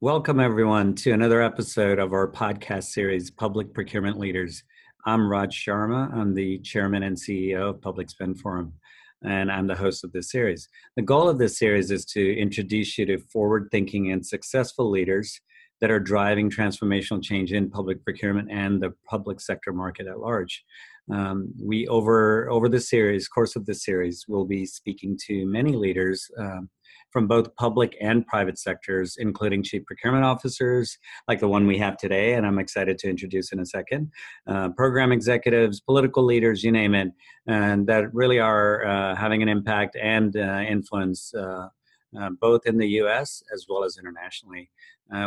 Welcome, everyone, to another episode of our podcast series, Public Procurement Leaders. I'm Raj Sharma. I'm the chairman and CEO of Public Spend Forum, and I'm the host of this series. The goal of this series is to introduce you to forward thinking and successful leaders that are driving transformational change in public procurement and the public sector market at large. Um, we over over the series course of the series will be speaking to many leaders um, from both public and private sectors, including chief procurement officers, like the one we have today, and I'm excited to introduce in a second, uh, program executives, political leaders, you name it, and that really are uh, having an impact and uh, influence. Uh, uh, both in the US as well as internationally.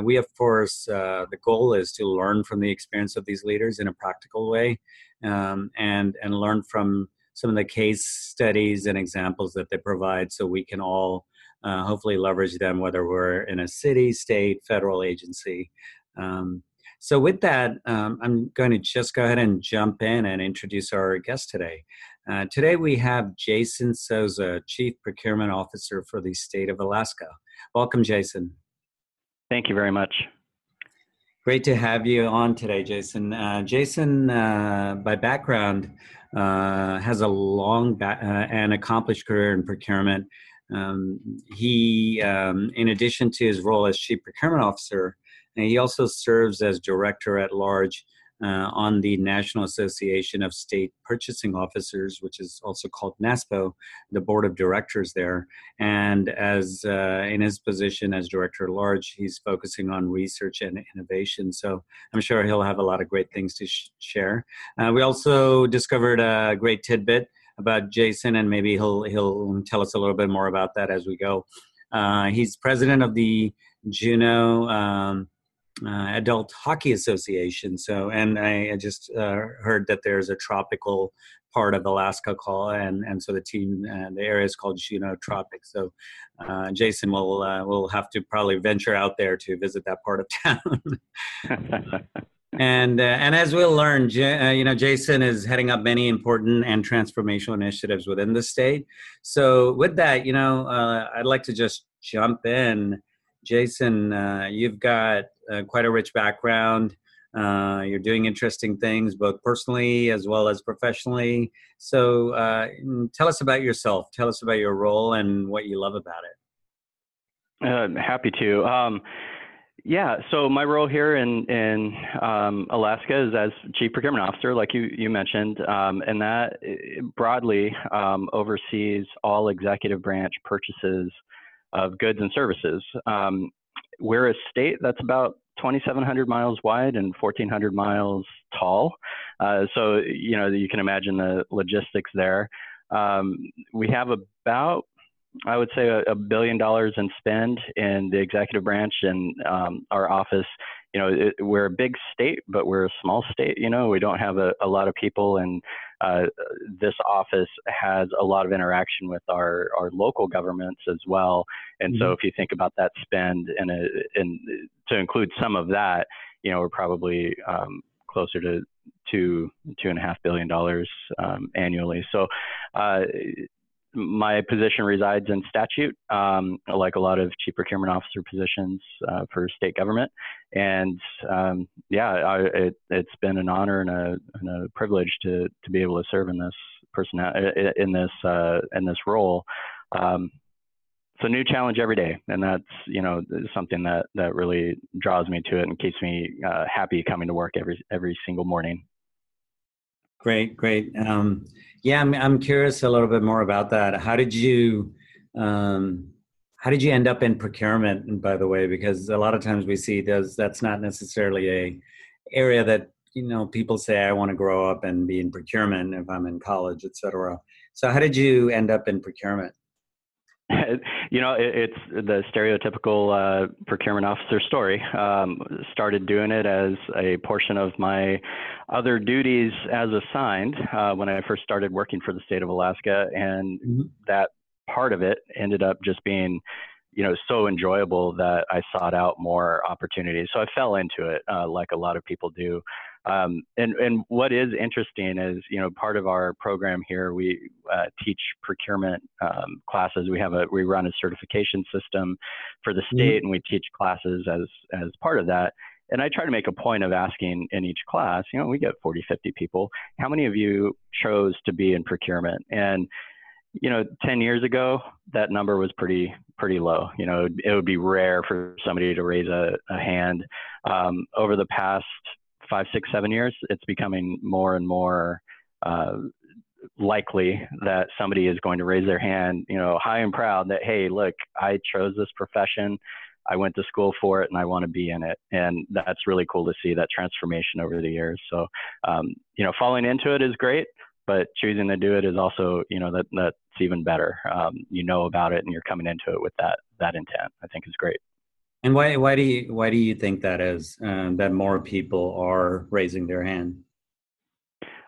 We, of course, the goal is to learn from the experience of these leaders in a practical way um, and, and learn from some of the case studies and examples that they provide so we can all uh, hopefully leverage them whether we're in a city, state, federal agency. Um, so, with that, um, I'm going to just go ahead and jump in and introduce our guest today. Uh, today, we have Jason Soza, Chief Procurement Officer for the state of Alaska. Welcome, Jason. Thank you very much. Great to have you on today, Jason. Uh, Jason, uh, by background, uh, has a long ba- uh, and accomplished career in procurement um, he, um, in addition to his role as chief procurement officer, he also serves as director at large uh, on the National Association of State Purchasing Officers, which is also called NASPO, the board of directors there. And as uh, in his position as director at large, he's focusing on research and innovation. So I'm sure he'll have a lot of great things to sh- share. Uh, we also discovered a great tidbit about Jason, and maybe he'll he'll tell us a little bit more about that as we go. Uh, he's president of the Juneau um, uh, Adult Hockey Association. So, and I, I just uh, heard that there's a tropical part of Alaska call, and and so the team, uh, the area is called Juneau Tropic. So, uh, Jason will uh, will have to probably venture out there to visit that part of town. and uh, and as we'll learn, J- uh, you know, Jason is heading up many important and transformational initiatives within the state. So with that, you know, uh, I'd like to just jump in. Jason, uh, you've got uh, quite a rich background. Uh, you're doing interesting things both personally as well as professionally. So tell us about yourself. Tell us about your role and what you love about it. happy to. Um, yeah, so my role here in in um, Alaska is as chief procurement officer, like you you mentioned, um, and that eh, broadly um, oversees all executive branch purchases of goods and services. Um, we're a state that's about 2,700 miles wide and 1,400 miles tall, uh, so you know you can imagine the logistics there. Um, we have about I would say a, a, billion dollars in spend in the executive branch and um, our office. You know, it, we're a big state, but we're a small state. You know, we don't have a, a lot of people, and uh, this office has a lot of interaction with our, our local governments as well. And mm-hmm. so, if you think about that spend and and to include some of that, you know, we're probably um, closer to two two and a half billion dollars um, annually. So. Uh, my position resides in statute, um, like a lot of chief procurement officer positions uh, for state government. And um, yeah, I, it, has been an honor and a, and a, privilege to to be able to serve in this person in this uh, in this role. Um, it's a new challenge every day, and that's you know something that that really draws me to it and keeps me uh, happy coming to work every every single morning. Great, great. Um, yeah, I'm, I'm curious a little bit more about that. How did you, um, how did you end up in procurement? By the way, because a lot of times we see does that's not necessarily a area that you know people say I want to grow up and be in procurement if I'm in college, etc. So how did you end up in procurement? you know, it, it's the stereotypical uh, procurement officer story. Um, started doing it as a portion of my other duties as assigned uh, when I first started working for the state of Alaska, and mm-hmm. that part of it ended up just being you know, so enjoyable that I sought out more opportunities. So I fell into it, uh, like a lot of people do. Um, and and what is interesting is, you know, part of our program here, we uh, teach procurement um, classes. We have a we run a certification system for the mm-hmm. state, mm-hmm. and we teach classes as as part of that. And I try to make a point of asking in each class, you know, we get 40, 50 people. How many of you chose to be in procurement? And you know, 10 years ago, that number was pretty pretty low. You know, it would be rare for somebody to raise a, a hand. Um, over the past five, six, seven years, it's becoming more and more uh, likely that somebody is going to raise their hand, you know, high and proud that, hey, look, I chose this profession. I went to school for it and I want to be in it. And that's really cool to see that transformation over the years. So, um, you know, falling into it is great but choosing to do it is also you know that that's even better. Um, you know about it and you're coming into it with that that intent i think is great. And why why do you why do you think that is um, that more people are raising their hand?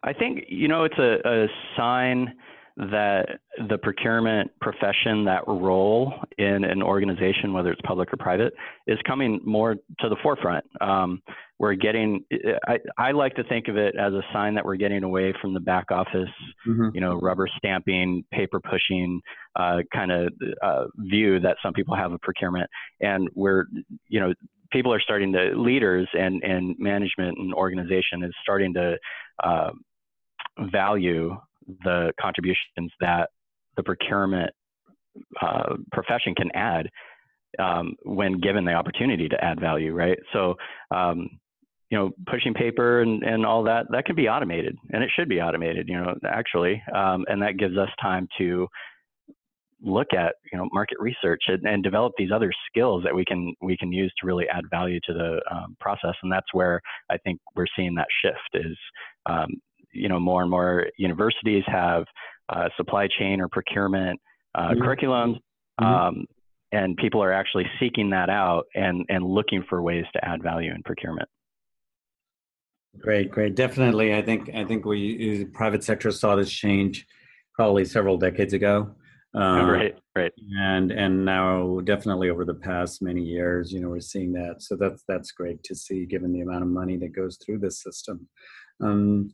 I think you know it's a, a sign that the procurement profession, that role in an organization, whether it's public or private, is coming more to the forefront. Um, we're getting I, I, like to think of it as a sign that we're getting away from the back office mm-hmm. you know rubber stamping paper pushing uh, kind of uh, view that some people have of procurement and we're you know people are starting to leaders and and management and organization is starting to uh, value the contributions that the procurement uh, profession can add um, when given the opportunity to add value, right? So, um, you know, pushing paper and, and all that, that can be automated and it should be automated, you know, actually. Um, and that gives us time to look at, you know, market research and, and, develop these other skills that we can, we can use to really add value to the um, process. And that's where I think we're seeing that shift is, um, you know, more and more universities have uh, supply chain or procurement uh, mm-hmm. curriculums. Mm-hmm. Um, and people are actually seeking that out and, and looking for ways to add value in procurement. Great, great. Definitely. I think I think we private sector saw this change probably several decades ago. Um, right, right. And and now definitely over the past many years, you know, we're seeing that. So that's that's great to see given the amount of money that goes through this system. Um,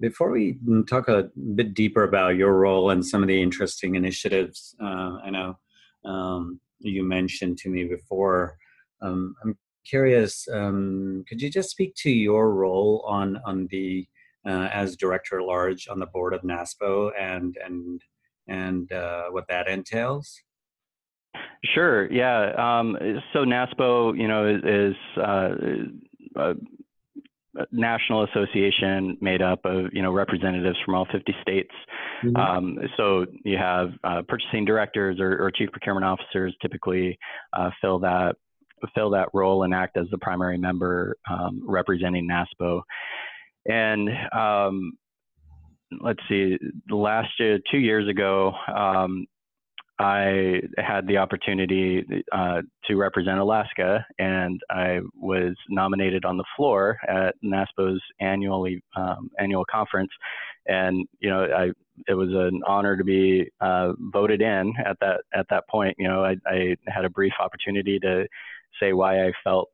before we talk a bit deeper about your role and some of the interesting initiatives, uh, I know um, you mentioned to me before. Um, I'm curious, um, could you just speak to your role on on the uh, as director at large on the board of NASPO and and and uh, what that entails? Sure. Yeah. Um, so NASPO, you know, is, is uh, national association made up of you know representatives from all 50 states. Mm-hmm. Um, so you have uh, purchasing directors or, or, chief procurement officers typically uh, fill that fill that role and act as the primary member um, representing NASPO. And um, let's see, last year, two years ago, um, I had the opportunity uh, to represent Alaska, and I was nominated on the floor at NASPO's annually um, annual conference. And you know, I it was an honor to be uh, voted in at that at that point. You know, I, I had a brief opportunity to say why I felt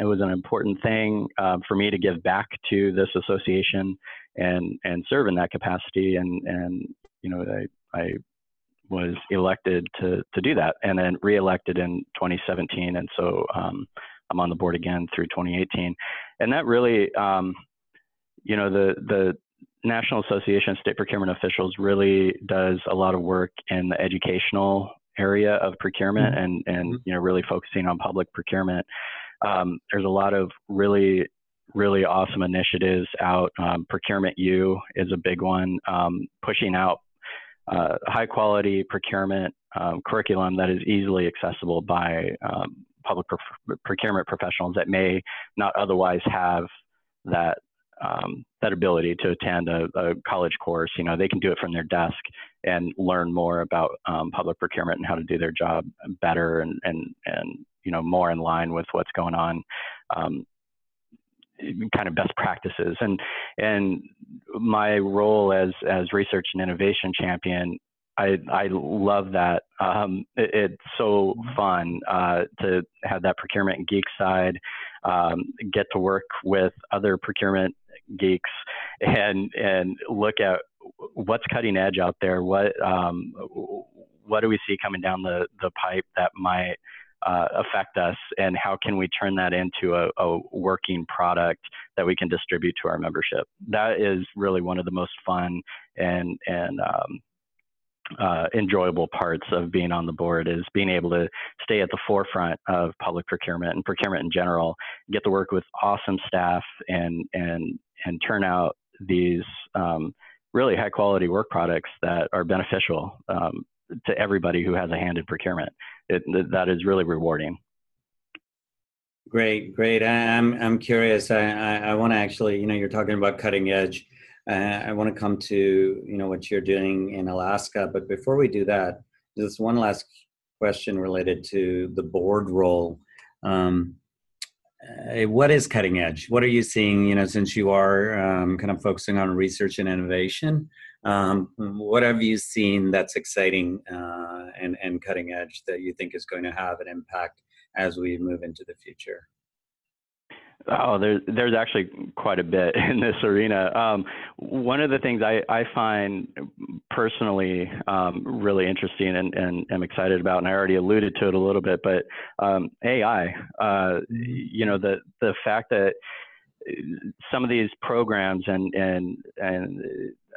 it was an important thing uh, for me to give back to this association and and serve in that capacity. And and you know, I I was elected to to do that, and then reelected in 2017, and so um, I'm on the board again through 2018, and that really, um, you know, the the National Association of State Procurement Officials really does a lot of work in the educational area of procurement mm-hmm. and and mm-hmm. you know really focusing on public procurement. Um, there's a lot of really really awesome initiatives out. Um, procurement U is a big one, um, pushing out uh, high quality procurement um, curriculum that is easily accessible by um, public pro- procurement professionals that may not otherwise have that um, that ability to attend a, a, college course. You know, they can do it from their desk and learn more about um, public procurement and how to do their job better and and and you know more in line with what's going on um, kind of best practices and and my role as as research and innovation champion I I love that. Um, it, it's so mm-hmm. fun uh, to have that procurement geek side, um, get to work with other procurement geeks, and and look at what's cutting edge out there. What um, what do we see coming down the the pipe that might uh, affect us, and how can we turn that into a, a, working product that we can distribute to our membership? That is really one of the most fun and and um, uh, enjoyable parts of being on the board is being able to stay at the forefront of public procurement and procurement in general, get to work with awesome staff and and and turn out these um, really high quality work products that are beneficial um, to everybody who has a hand in procurement. It, that is really rewarding. Great, great. I, am I'm, I'm curious. I, I, I want to actually, you know, you're talking about cutting edge. Uh, I want to come to you know what you're doing in Alaska, but before we do that, just one last question related to the board role. Um, uh, what is cutting edge? What are you seeing? You know, since you are um, kind of focusing on research and innovation, um, what have you seen that's exciting uh, and and cutting edge that you think is going to have an impact as we move into the future? Oh, there's there's actually quite a bit in this arena. Um, one of the things I, I find personally um, really interesting and, and am excited about, and I already alluded to it a little bit, but um, AI. Uh, you know, the the fact that some of these programs and and and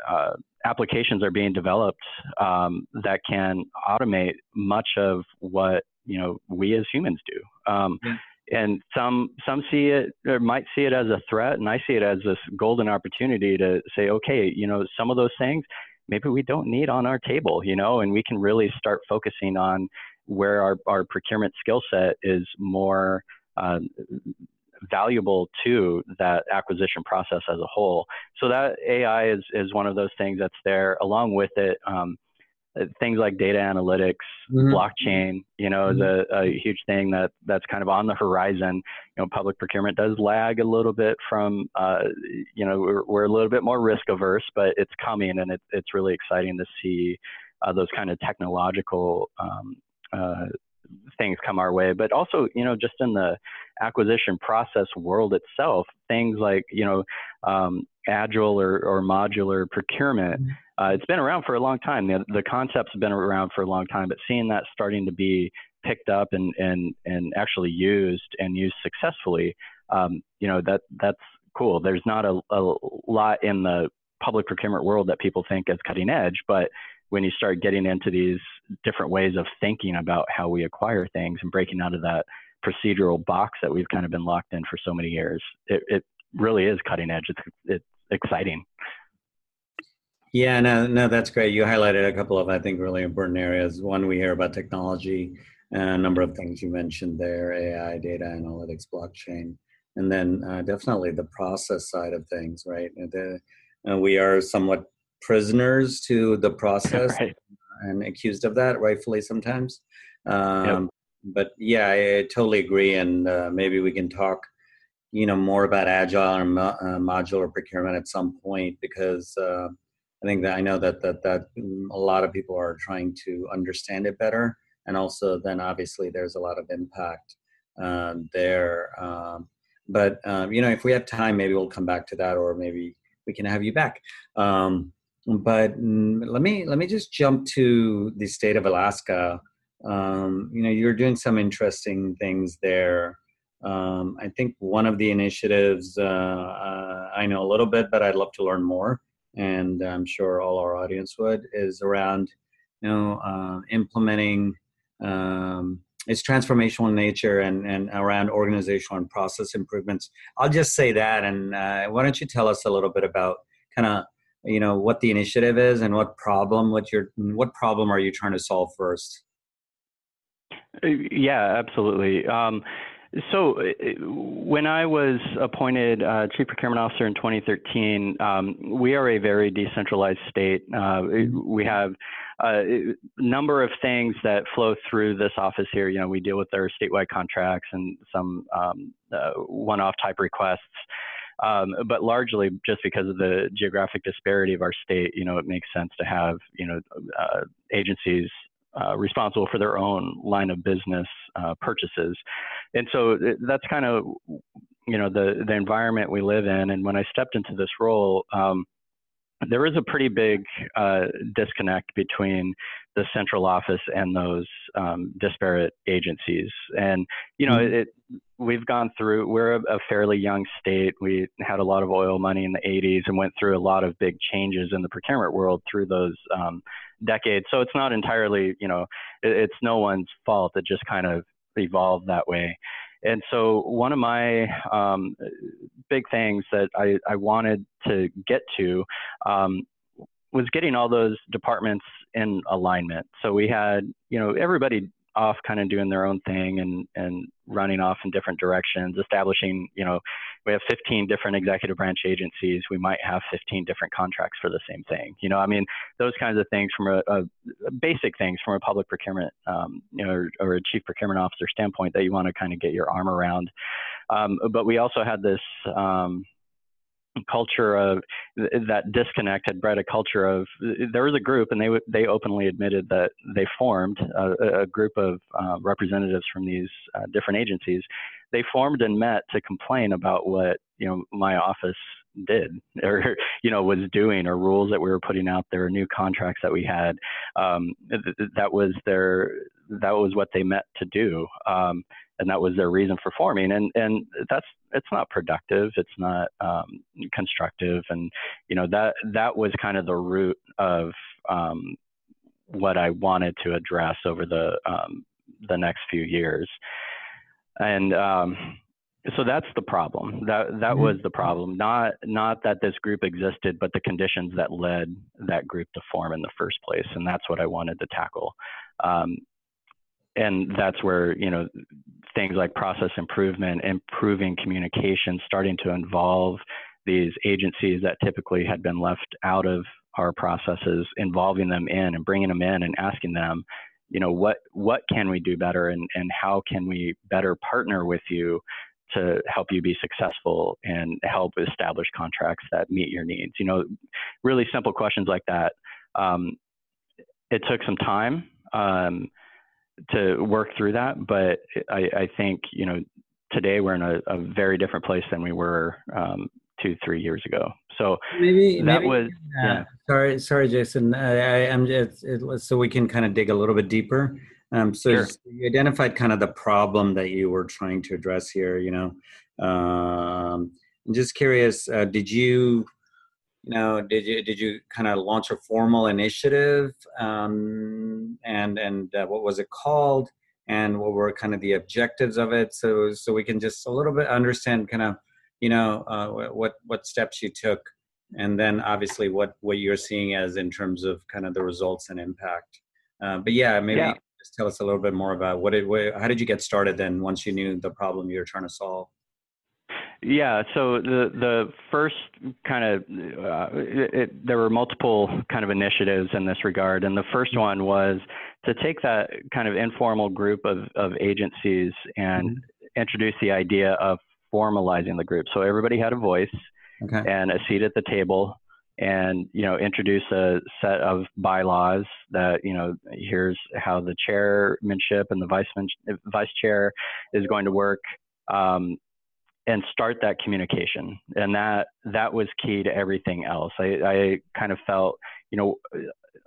uh, applications are being developed um, that can automate much of what you know we as humans do. Um, yeah and some some see it or might see it as a threat and i see it as this golden opportunity to say okay you know some of those things maybe we don't need on our table you know and we can really start focusing on where our, our procurement skill set is more uh, valuable to that acquisition process as a whole so that ai is is one of those things that's there along with it um, things like data analytics, mm-hmm. blockchain, you know, mm-hmm. is a, a, huge thing that that's kind of on the horizon. You know, public procurement does lag a little bit from, uh, you know, we're, we're, a little bit more risk averse, but it's coming and it, it's really exciting to see uh, those kind of technological um, uh, things come our way. But also, you know, just in the acquisition process world itself, things like, you know, um, agile or, or modular procurement. Mm-hmm uh, it's been around for a long time. The, the concepts have been around for a long time, but seeing that starting to be picked up and and and actually used and used successfully, um, you know that that's cool. There's not a, a lot in the public procurement world that people think is cutting edge, but when you start getting into these different ways of thinking about how we acquire things and breaking out of that procedural box that we've kind of been locked in for so many years, it, it really is cutting edge. It's it's exciting. Yeah, no, no, that's great. You highlighted a couple of, I think, really important areas. One, we hear about technology, and a number of things you mentioned there: AI, data analytics, blockchain, and then uh, definitely the process side of things. Right, the, uh, we are somewhat prisoners to the process right. and accused of that, rightfully sometimes. Um, yep. But yeah, I, totally agree, and uh, maybe we can talk you know more about agile and mo- uh, modular procurement at some point because uh, I think that I know that that that a lot of people are trying to understand it better, and also then obviously there's a lot of impact uh, there. Um, but um, you know, if we have time, maybe we'll come back to that, or maybe we can have you back. Um, but mm, let me let me just jump to the state of Alaska. Um, you know, you're doing some interesting things there. Um, I think one of the initiatives uh, uh, I know a little bit, but I'd love to learn more and I'm sure all our audience would, is around you know uh, implementing um, its transformational nature and, and around organizational and process improvements. I'll just say that, and uh, why don't you tell us a little bit about kind of you know what the initiative is and what problem what your what problem are you trying to solve first? Uh, yeah, absolutely. Um, so, uh, when I was appointed uh, Chief Procurement Officer in 2013, um, we are a very decentralized state. Uh, we have a number of things that flow through this office here. You know, we deal with our statewide contracts and some um, uh, one-off type requests. Um, but largely just because of the geographic disparity of our state, you know, it makes sense to have, you know, uh, agencies uh, responsible for their own line of business uh, purchases. And so uh, that's kind of, you know, the, the environment we live in. And when I stepped into this role, um, there is a pretty big uh, disconnect between the central office and those um, disparate agencies. And you know, mm-hmm. it, we've gone through. We're a, a, fairly young state. We had a lot of oil money in the 80s and went through a lot of big changes in the procurement world through those um, decades. So it's not entirely, you know, it, it's no one's fault. It just kind of evolved that way. And so one of my um, big things that I, I, wanted to get to um, was getting all those departments in alignment. So we had, you know, everybody off kind of doing their own thing and and running off in different directions establishing you know we have 15 different executive branch agencies. We might have 15 different contracts for the same thing. You know i mean those kinds of things from a, a basic things from a public procurement um, you know or, or, a chief procurement officer standpoint that you want to kind of get your arm around. Um, but we also had this um, culture of that disconnect had bred a culture of there was a group and they they openly admitted that they formed a, a group of uh, representatives from these uh, different agencies they formed and met to complain about what you know my office did or you know was doing or rules that we were putting out there or new contracts that we had. Um, that was their that was what they met to do um, and that was their reason for forming. And and that's it's not productive it's not um, constructive. And you know that that was kind of the root of um, what I wanted to address over the um, the next few years and um, so that's the problem. That that mm-hmm. was the problem. Not not that this group existed but the conditions that led that group to form in the first place. And that's what I wanted to tackle. Um, and that's where you know things like process improvement, improving communication, starting to involve these agencies that typically had been left out of our processes, involving them in and bringing them in and asking them, you know, what what can we do better and and how can we better partner with you to help you be successful and help establish contracts that meet your needs. You know, really simple questions like that. Um, it took some time. Um, to work through that. But I, I think you know today we're in a, a very different place than we were um, two three years ago. So maybe that maybe, was uh, yeah. Sorry, sorry, Jason. I, am just it, so we can kind of dig a little bit deeper. Um, so sure. you identified kind of the problem that you were trying to address here. You know, um, I'm just curious. Uh, did you you know did you did you kind of launch a formal initiative um, and and uh, what was it called and what were kind of the objectives of it so so we can just a little bit understand kind of you know uh, what what steps you took and then obviously what what you're seeing as in terms of kind of the results and impact uh, but yeah maybe yeah. just tell us a little bit more about what it what, how did you get started then once you knew the problem you were trying to solve yeah, so the the first kind of uh, it, it, there were multiple kind of initiatives in this regard, and the first mm-hmm. one was to take that kind of informal group of of agencies and mm-hmm. introduce the idea of formalizing the group. So everybody had a voice okay. and a seat at the table, and you know introduce a set of bylaws that you know here's how the chairmanship and the vice vice chair is going to work. Um, and start that communication and that that was key to everything else I, I kind of felt you know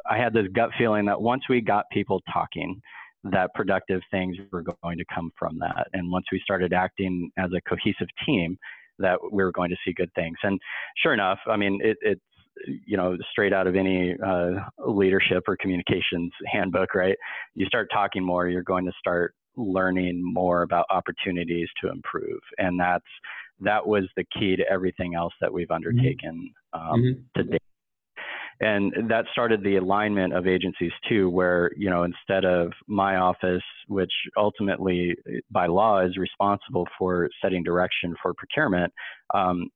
i had this gut feeling that once we got people talking that productive things were going to come from that and once we started acting as a cohesive team that we were going to see good things and sure enough i mean it, it's you know straight out of any uh, leadership or communications handbook right you start talking more you're going to start learning more about opportunities to improve. And that's that was the key to everything else that we've mm-hmm. undertaken um, mm-hmm. to date. And that started the alignment of agencies too, where you know instead of my office, which ultimately by law is responsible for setting direction for procurement, um,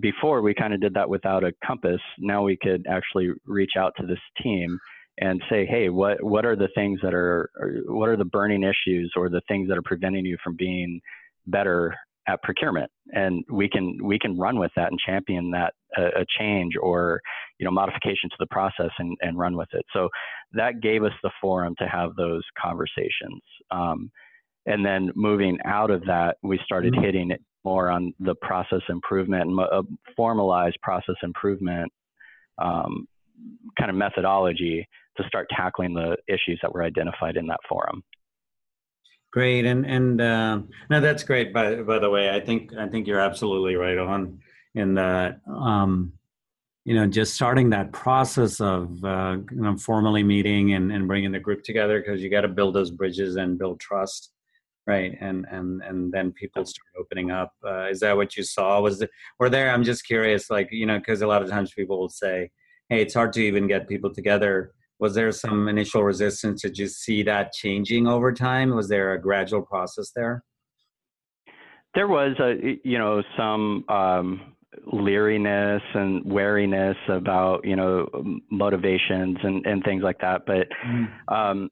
before we kind of did that without a compass. Now we could actually reach out to this team and say, hey, what what are the things that are, what are the burning issues or the things that are preventing you from being better at procurement, and we can we can run with that and champion that uh, a change or you know modification to the process and, and run with it. So that gave us the forum to have those conversations. Um, and then moving out of that, we started mm-hmm. hitting it more on the process improvement and uh, formalized process improvement um, kind of methodology to start tackling the issues that were identified in that forum. Great, and and uh, that's great. By by the way, I think I think you're absolutely right on in that. Um, you know, just starting that process of uh, you know, formally meeting and, and bringing the group together because you got to build those bridges and build trust, right? And and and then people start opening up. Uh, is that what you saw? Was it, or there? I'm just curious, like you know, because a lot of times people will say, "Hey, it's hard to even get people together." Was there some initial resistance did you see that changing over time was there a gradual process there there was a you know some um, leeriness and wariness about you know motivations and, and things like that but mm-hmm. um,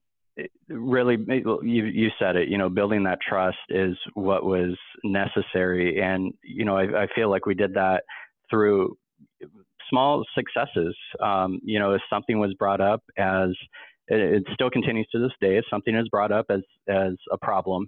really you you said it you know building that trust is what was necessary and you know I, I feel like we did that through small successes. Um, you know, if something was brought up as it, it, still continues to this day, if something is brought up as as a problem,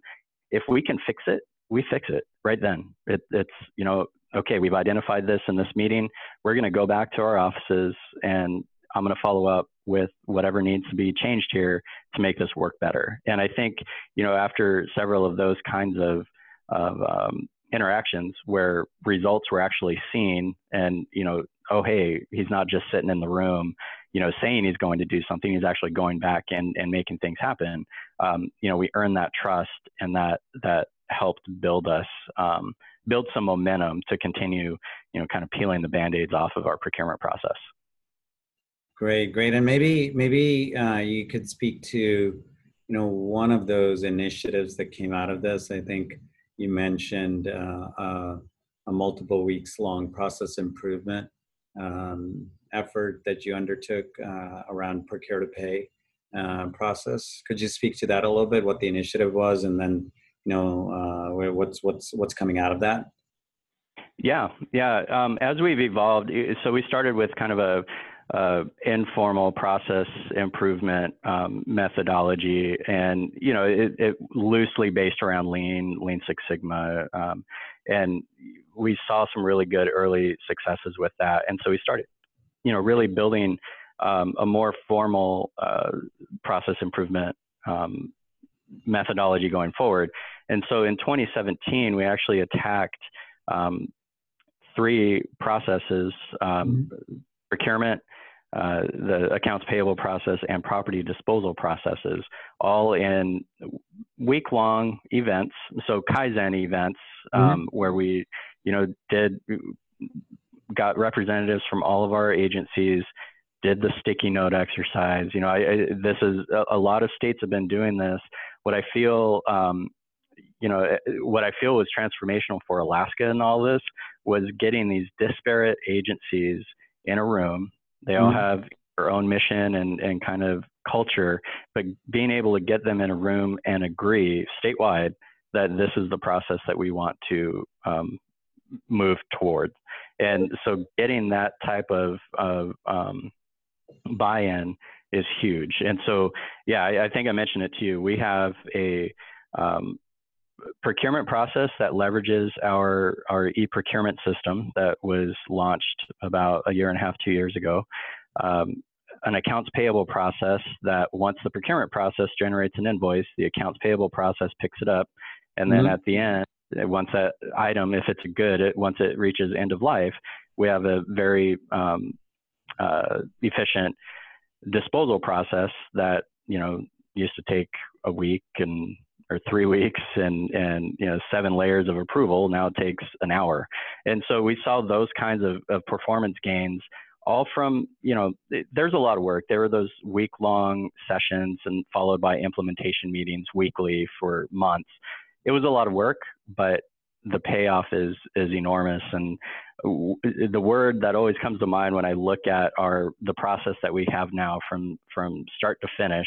if we can fix it, we fix it right then. It, it's you know, okay, we've identified this in this meeting. We're going to go back to our offices and I'm going to follow up with whatever needs to be changed here to make this work better. And I think, you know, after several of those kinds of, of um, interactions where results were actually seen and, you know, oh, hey, he's not just sitting in the room, you know, saying he's going to do something. He's actually going back and, and making things happen. Um, you know, we earned that trust and that, that helped build us, um, build some momentum to continue, you know, kind of peeling the band-aids off of our procurement process. Great, great. And maybe, maybe uh, you could speak to, you know, one of those initiatives that came out of this. I think you mentioned uh, uh, a multiple weeks long process improvement um, effort that you undertook uh, around procure to pay process. Could you speak to that a little bit? What the initiative was, and then you know what's what's what's coming out of that? Yeah, yeah. Um, as we've evolved, so we started with kind of a uh, informal process improvement um, methodology, and you know, it, it, loosely based around Lean, Lean Six Sigma, um, and we saw some really good early successes with that. And so we started, you know, really building um, a more formal uh, process improvement um, methodology going forward. And so in 2017, we actually attacked um, three processes um, mm-hmm. procurement, uh, the accounts payable process and property disposal processes, all in week long events. So Kaizen events mm-hmm. um, mm-hmm. where we, you know, did got representatives from all of our agencies, did the sticky note exercise. You know, I, I, this is a, a, lot of states have been doing this. What I feel, um, you know, what I feel was transformational for Alaska in all this was getting these disparate agencies in a room they all mm-hmm. have their own mission and, and kind of culture, but being able to get them in a room and agree statewide that this is the process that we want to um, move towards. And so getting that type of, of um, buy-in is huge. And so, yeah, I, I, think I mentioned it to you. We have a um, procurement process that leverages our our e-procurement system that was launched about a year and a half, two years ago. Um, an accounts payable process that once the procurement process generates an invoice, the accounts payable process picks it up, and then mm-hmm. at the end, once that item, if it's a good, it, once it reaches end of life, we have a very um, uh, efficient disposal process that you know used to take a week and or three weeks and and you know seven layers of approval. Now it takes an hour. And so we saw those kinds of, of performance gains all from you know there's a lot of work. There were those week long sessions and followed by implementation meetings weekly for months. It was a lot of work but the payoff is is enormous. And the word that always comes to mind when i look at our the process that we have now from from start to finish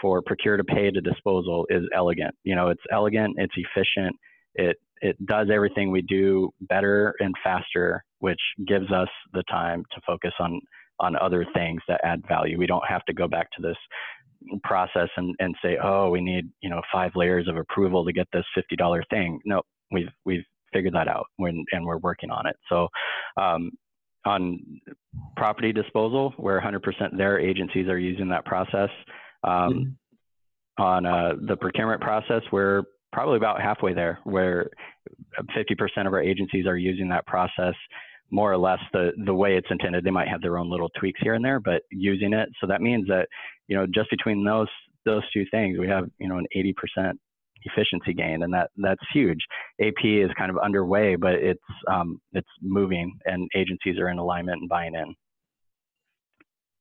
for procure to pay to disposal is elegant. You know, it's elegant, it's efficient, it it does everything we do better and faster, which gives us the time to focus on on other things that add value. We don't have to go back to this process and, and say, oh, we need you know five layers of approval to get this fifty dollar thing. No, we've we've figured that out when, and we're working on it. So um, on property disposal, where 100% their agencies are using that process. Um, mm-hmm. On uh, the procurement process, we're probably about halfway there, where 50% of our agencies are using that process more or less the the way it's intended. They might have their own little tweaks here and there, but using it. So that means that you know just between those those two things, we have you know an 80% efficiency gain, and that that's huge. AP is kind of underway, but it's um, it's moving, and agencies are in alignment and buying in.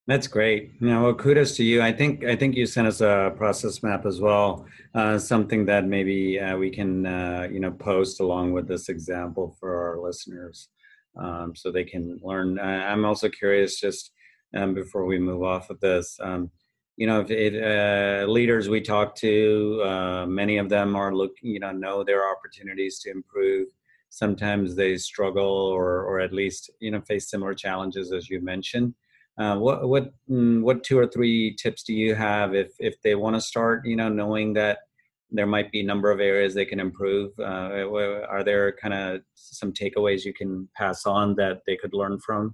That's great. Now, well, kudos to you. I think I think you sent us a process map as well, uh, something that maybe uh, we can uh, you know post along with this example for our listeners, um, so they can learn. I'm also curious, just um, before we move off of this, um, you know, if it, uh, leaders we talk to, uh, many of them are looking, you know, know there are opportunities to improve. Sometimes they struggle, or or at least you know face similar challenges as you mentioned. Uh, what what mm, what two or three tips do you have if if they want to start you know knowing that there might be a number of areas they can improve uh, are there kind of some takeaways you can pass on that they could learn from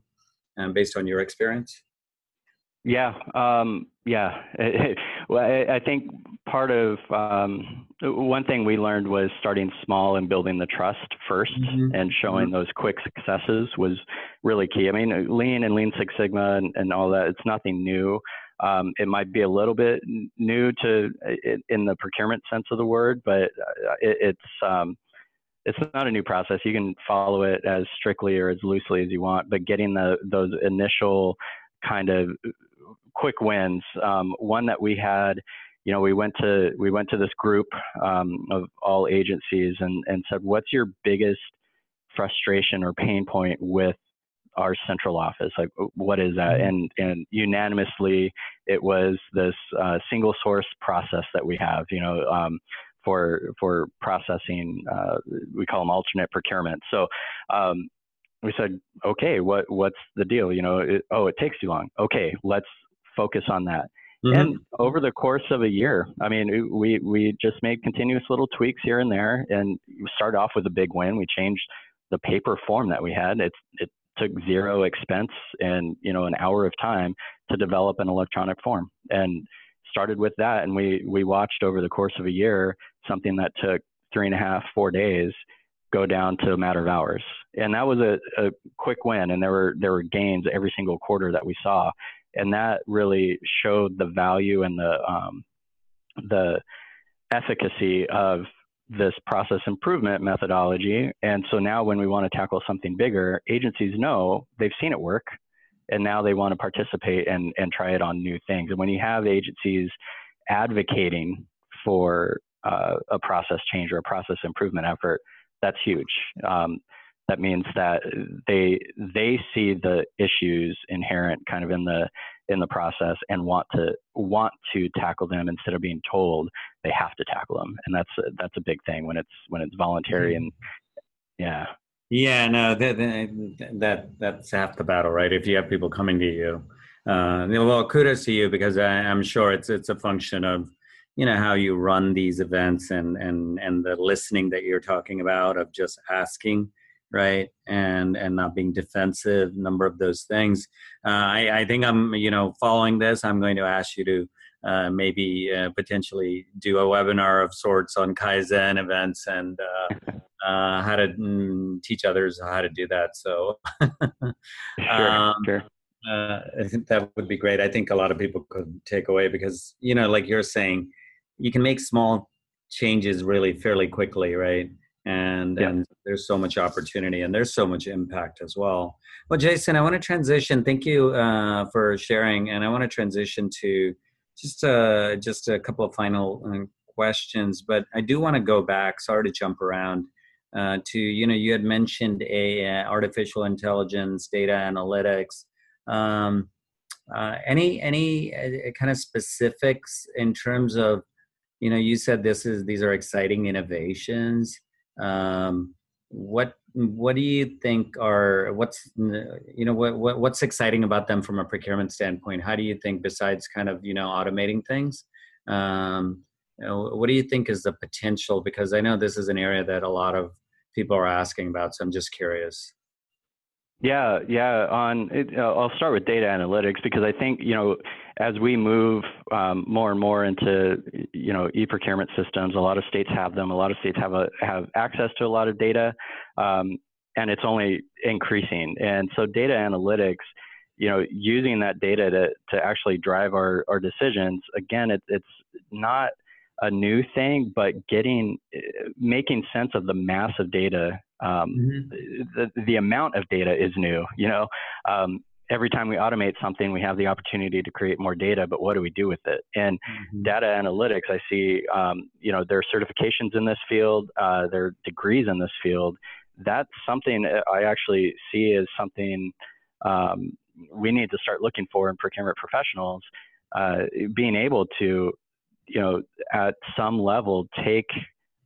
um, based on your experience yeah, um, yeah. well, I, I, think part of um, one thing we learned was starting small and building the trust 1st mm-hmm. and showing mm-hmm. those quick successes was really key. I mean, Lean and Lean Six Sigma and, and all that, it's nothing new. Um, it might be a little bit new to in the procurement sense of the word, but uh, it, it's um, it's not a new process. You can follow it as strictly or as loosely as you want, but getting the those initial kind of quick wins. Um, one that we had, you know, we went to we went to this group um, of all agencies and and said, what's your biggest frustration or pain point with our central office like what is that mm-hmm. and and unanimously it was this uh, single source process that we have you know um, for for processing uh, we call them alternate procurement so um, we said okay what what's the deal you know it, oh it takes too long okay let's focus on that. Mm-hmm. And over the course of a year, I mean, we we just made continuous little tweaks here and there, and started off with a big win. We changed the paper form that we had. It it took zero expense and you know an hour of time to develop an electronic form, and started with that. And we we watched over the course of a year something that took three and a half, four days go down to a matter of hours. And that was a, a quick win. And there were there were gains every single quarter that we saw and that really showed the value and the um, the efficacy of this process improvement methodology. And so now, when we want to tackle something bigger, agencies know they've seen it work, and now they want to participate and and try it on new things. And when you have agencies advocating for uh, a process change or a process improvement effort, that's huge. Um, that means that they they see the issues inherent kind of in the in the process and want to want to tackle them. Instead of being told they have to tackle them. And that's a, that's a big thing when it's when it's voluntary and yeah. Yeah no that, that that's half the battle right? If you have people coming to you. Uh, well kudos to you because I, i'm sure it's it's a function of you know how you run these events and and and the listening that you're talking about of just asking right and and not being defensive number of those things uh, I, I think i'm you know following this i'm going to ask you to uh, maybe uh, potentially do a webinar of sorts on kaizen events and uh, uh, how to mm, teach others how to do that so sure, um, sure. Uh, I think that would be great. I think a lot of people could take away because you know, like you're saying, you can make small changes really fairly quickly, right? and yeah. and there's so much opportunity and there's so much impact as well. Well jason i want to transition. Thank you uh, for sharing. And i want to transition to just uh, just a couple of final uh, questions. But i do want to go back sorry to jump around uh, to you know you had mentioned a uh, artificial intelligence data analytics. Um, uh, any any uh, kind of specifics in terms of you know you said this is these are exciting innovations. Um, what what do you think are what's you know what, what what's exciting about them from a procurement standpoint? How do you think besides kind of you know automating things um, what do you think is the potential? Because i know this is an area that a lot of people are asking about so i'm just curious yeah, yeah. On it, uh, I'll start with data analytics because I think you know as we move um, more and more into you know e-procurement systems, a lot of states have them. A lot of states have a have access to a lot of data, um, and it's only increasing. And so data analytics, you know, using that data to to actually drive our our decisions. Again, it, it's not a new thing, but getting making sense of the mass of data um, mm-hmm. the, the amount of data is new. You know, um, every time we automate something, we have the opportunity to create more data, but what do we do with it? And mm-hmm. data analytics, I see, um, you know, there are certifications in this field, uh, there are degrees in this field. That's something I actually see as something um, we need to start looking for in procurement professionals, uh, being able to, you know, at some level take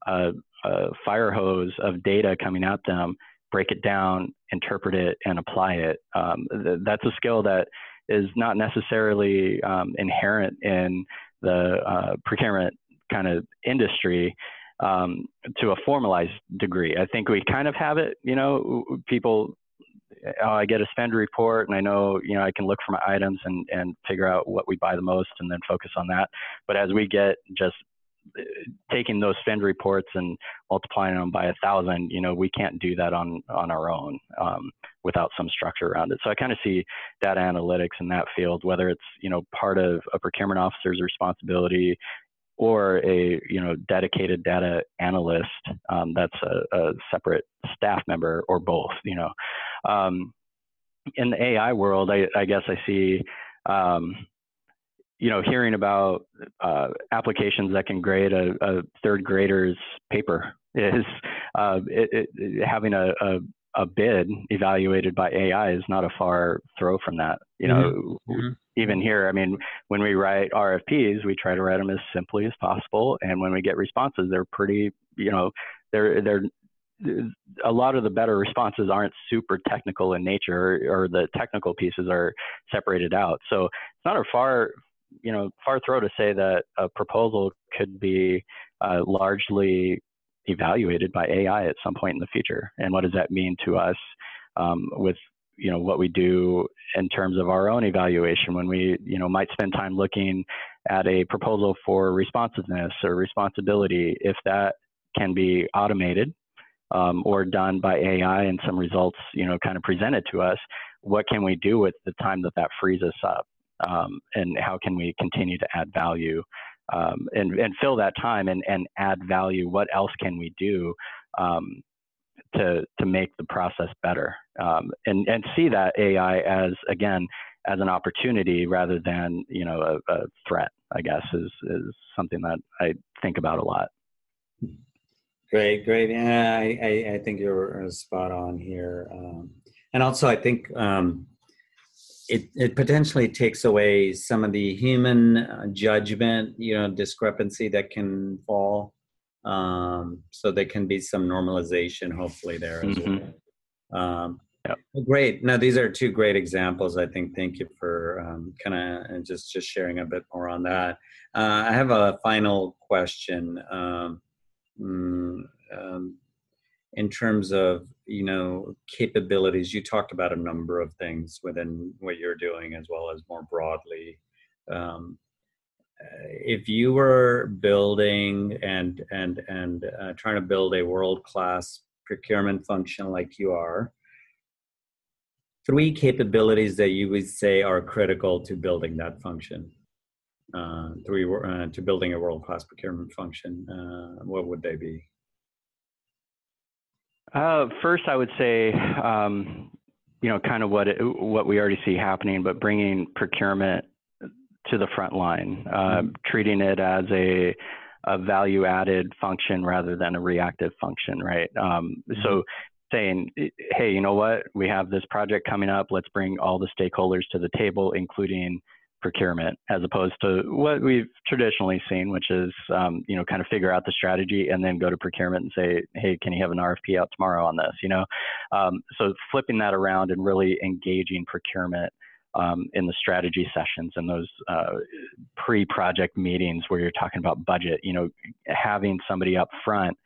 a, a fire hose of data coming at them, break it down, interpret it, and apply it. Um, th- that's a skill that is not necessarily um, inherent in the uh, procurement kind of industry um, to a formalized degree. I think we kind of have it. You know, people. Oh, I get a spend report, and I know you know I can look for my items and and figure out what we buy the most, and then focus on that. But as we get just taking those spend reports and multiplying them by a thousand, you know, we can't do that on on our own um, without some structure around it. So I kind of see data analytics in that field, whether it's you know part of a procurement officer's responsibility or a you know dedicated data analyst um, that's a, a, separate staff member or both. You know, um, in the AI world, I, I guess I see. Um, you know, hearing about uh, applications that can grade a, a, third grader's paper is uh, it, it, having a, a, a, bid evaluated by AI is not a far throw from that. You know, mm-hmm. mm-hmm. even here, I mean, when we write RFPs, we try to write them as simply as possible, and when we get responses, they're pretty, you know, they're they're a lot of the better responses aren't super technical in nature or, or the technical pieces are separated out. So it's not a far you know, far throw to say that a proposal could be uh, largely evaluated by AI at some point in the future. And what does that mean to us um, with you know what we do in terms of our own evaluation when we you know might spend time looking at a proposal for responsiveness or responsibility if that can be automated um, or done by AI and some results you know kind of presented to us what can we do with the time that that frees us up um, and how can we continue to add value um, and, and fill that time and, and add value? What else can we do um, to, to make the process better? Um, and, and see that AI as, again, as an opportunity rather than, you know, a, a threat, I guess, is, is something that I think about a lot. Great, great. I, I, I think you're spot on here. Um, and also, I think um, it, it potentially takes away some of the human uh, judgment, you know, discrepancy that can fall. Um, so there can be some normalization, hopefully, there as mm-hmm. well. Um, yep. Great. Now, these are two great examples. I think. Thank you for um, kind of just just sharing a bit more on that. Uh, I have a final question. Um, mm, um, in terms of you know capabilities you talked about a number of things within what you're doing as well as more broadly. Um, uh, if you were building and and and uh, trying to build a world class procurement function like you are three capabilities that you would say are critical to building that function uh, three uh, to building a world class procurement function uh, what would they be uh, first, I would say, um, you know, kind of what it, what we already see happening, but bringing procurement to the front line, uh, mm-hmm. treating it as a a value added function rather than a reactive function, right? Um, mm-hmm. So saying, hey, you know what? We have this project coming up. Let's bring all the stakeholders to the table, including procurement as opposed to what we've traditionally seen, which is, um, you know, kind of figure out the strategy and then go to procurement and say, hey, can you have an RFP out tomorrow on this, you know? Um, so flipping that around and really engaging procurement um, in the strategy sessions and those uh, pre-project meetings where you're talking about budget, you know, having somebody up front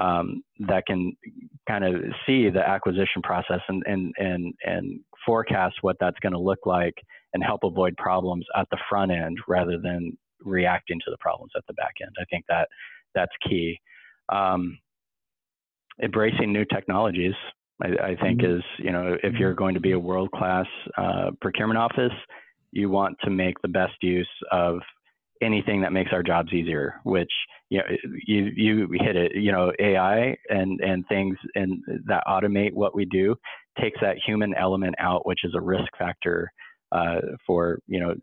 um, that can kind of see the acquisition process and, and, and, and forecast what that's going to look like and help avoid problems at the front end rather than reacting to the problems at the back end. I think that that's key. Um, embracing new technologies, I, I think, mm-hmm. is you know if you're going to be a world class uh, procurement office, you want to make the best use of anything that makes our jobs easier. Which you know you you hit it. You know AI and and things and that automate what we do takes that human element out, which is a risk factor uh, for you know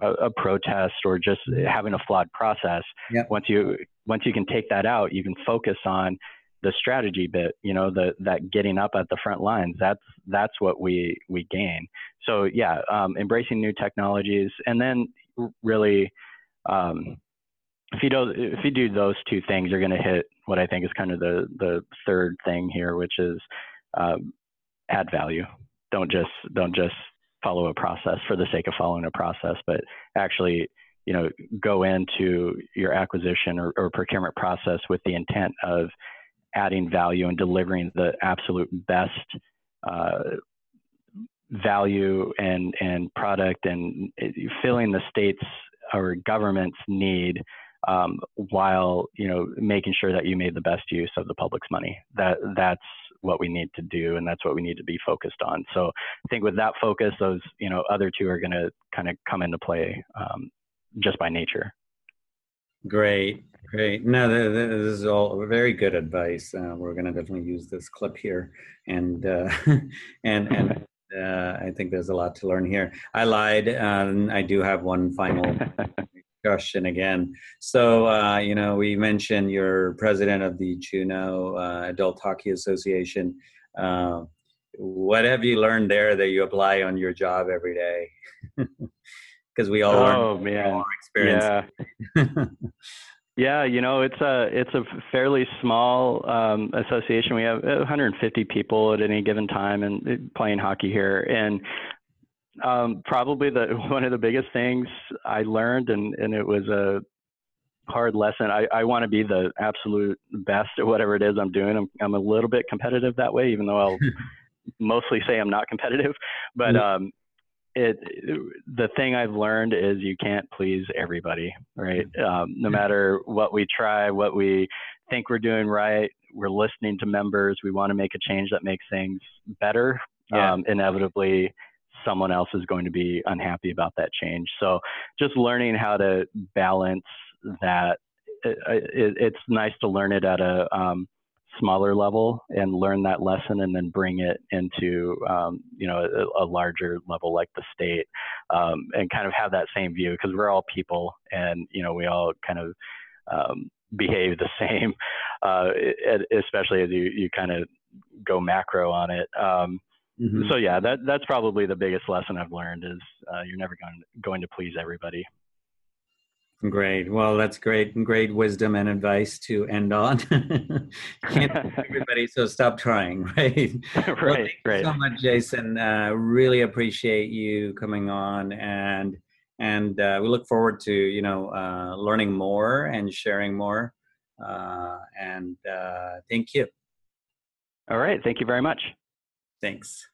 a, a, protest or just having a flawed process. Yep. Once you once you can take that out, you can focus on the strategy bit. You know, the that getting up at the front lines. That's that's what we we gain. So yeah, um, embracing new technologies, and then really. Um, if you do if you do those two things, you're going to hit what I think is kind of the the third thing here, which is um, add value. Don't just don't just follow a process for the sake of following a process, but actually, you know, go into your acquisition or, or procurement process with the intent of adding value and delivering the absolute best uh, value and and product and filling the states or government's need um, while you know making sure that you made the best use of the public's money. That that's what we need to do, and that's what we need to be focused on. So I think with that focus, those you know other two are going to kind of come into play um, just by nature. Great, great. No, this is all very good advice. Uh, we're going to definitely use this clip here, and uh, and and. Uh, I think there's a lot to learn here. I lied. Um, I do have one final discussion again. So, uh, you know, we mentioned you're president of the Juneau uh, Adult Hockey Association. Uh, what have you learned there that you apply on your job every day? Because we all oh, learn man. experience. Yeah. yeah, you know, it's a it's a fairly small um, association. We have 150 people at any given time and uh, playing hockey here, and um, probably the one of the biggest things I learned, and and it was a hard lesson. I, I want to be the absolute best at whatever it is I'm doing. I'm I'm a little bit competitive that way, even though I'll mostly say I'm not competitive. But mm-hmm. um, it the thing I've learned is you can't please everybody, right? Mm-hmm. Um, no matter what we try, what we think we're doing right, we're listening to members. We want to make a change that makes things better. Yeah. Um, inevitably, someone else is going to be unhappy about that change. So just learning how to balance that. It, it, it's nice to learn it at a um, smaller level and learn that lesson and then bring it into um, you know a, a, larger level like the state um, and kind of have that same view because we're all people and you know we all kind of um, behave the same uh, especially as you, you kind of go macro on it um, Mm-hmm. So yeah, that that's probably the biggest lesson I've learned is uh, you're never going going to please everybody. Great. Well, that's great. Great wisdom and advice to end on. Can't everybody, so stop trying, right? right. Well, thank right. so much, Jason. Uh, really appreciate you coming on, and and uh, we look forward to you know uh, learning more and sharing more. Uh, and uh, thank you. All right. Thank you very much. Thanks.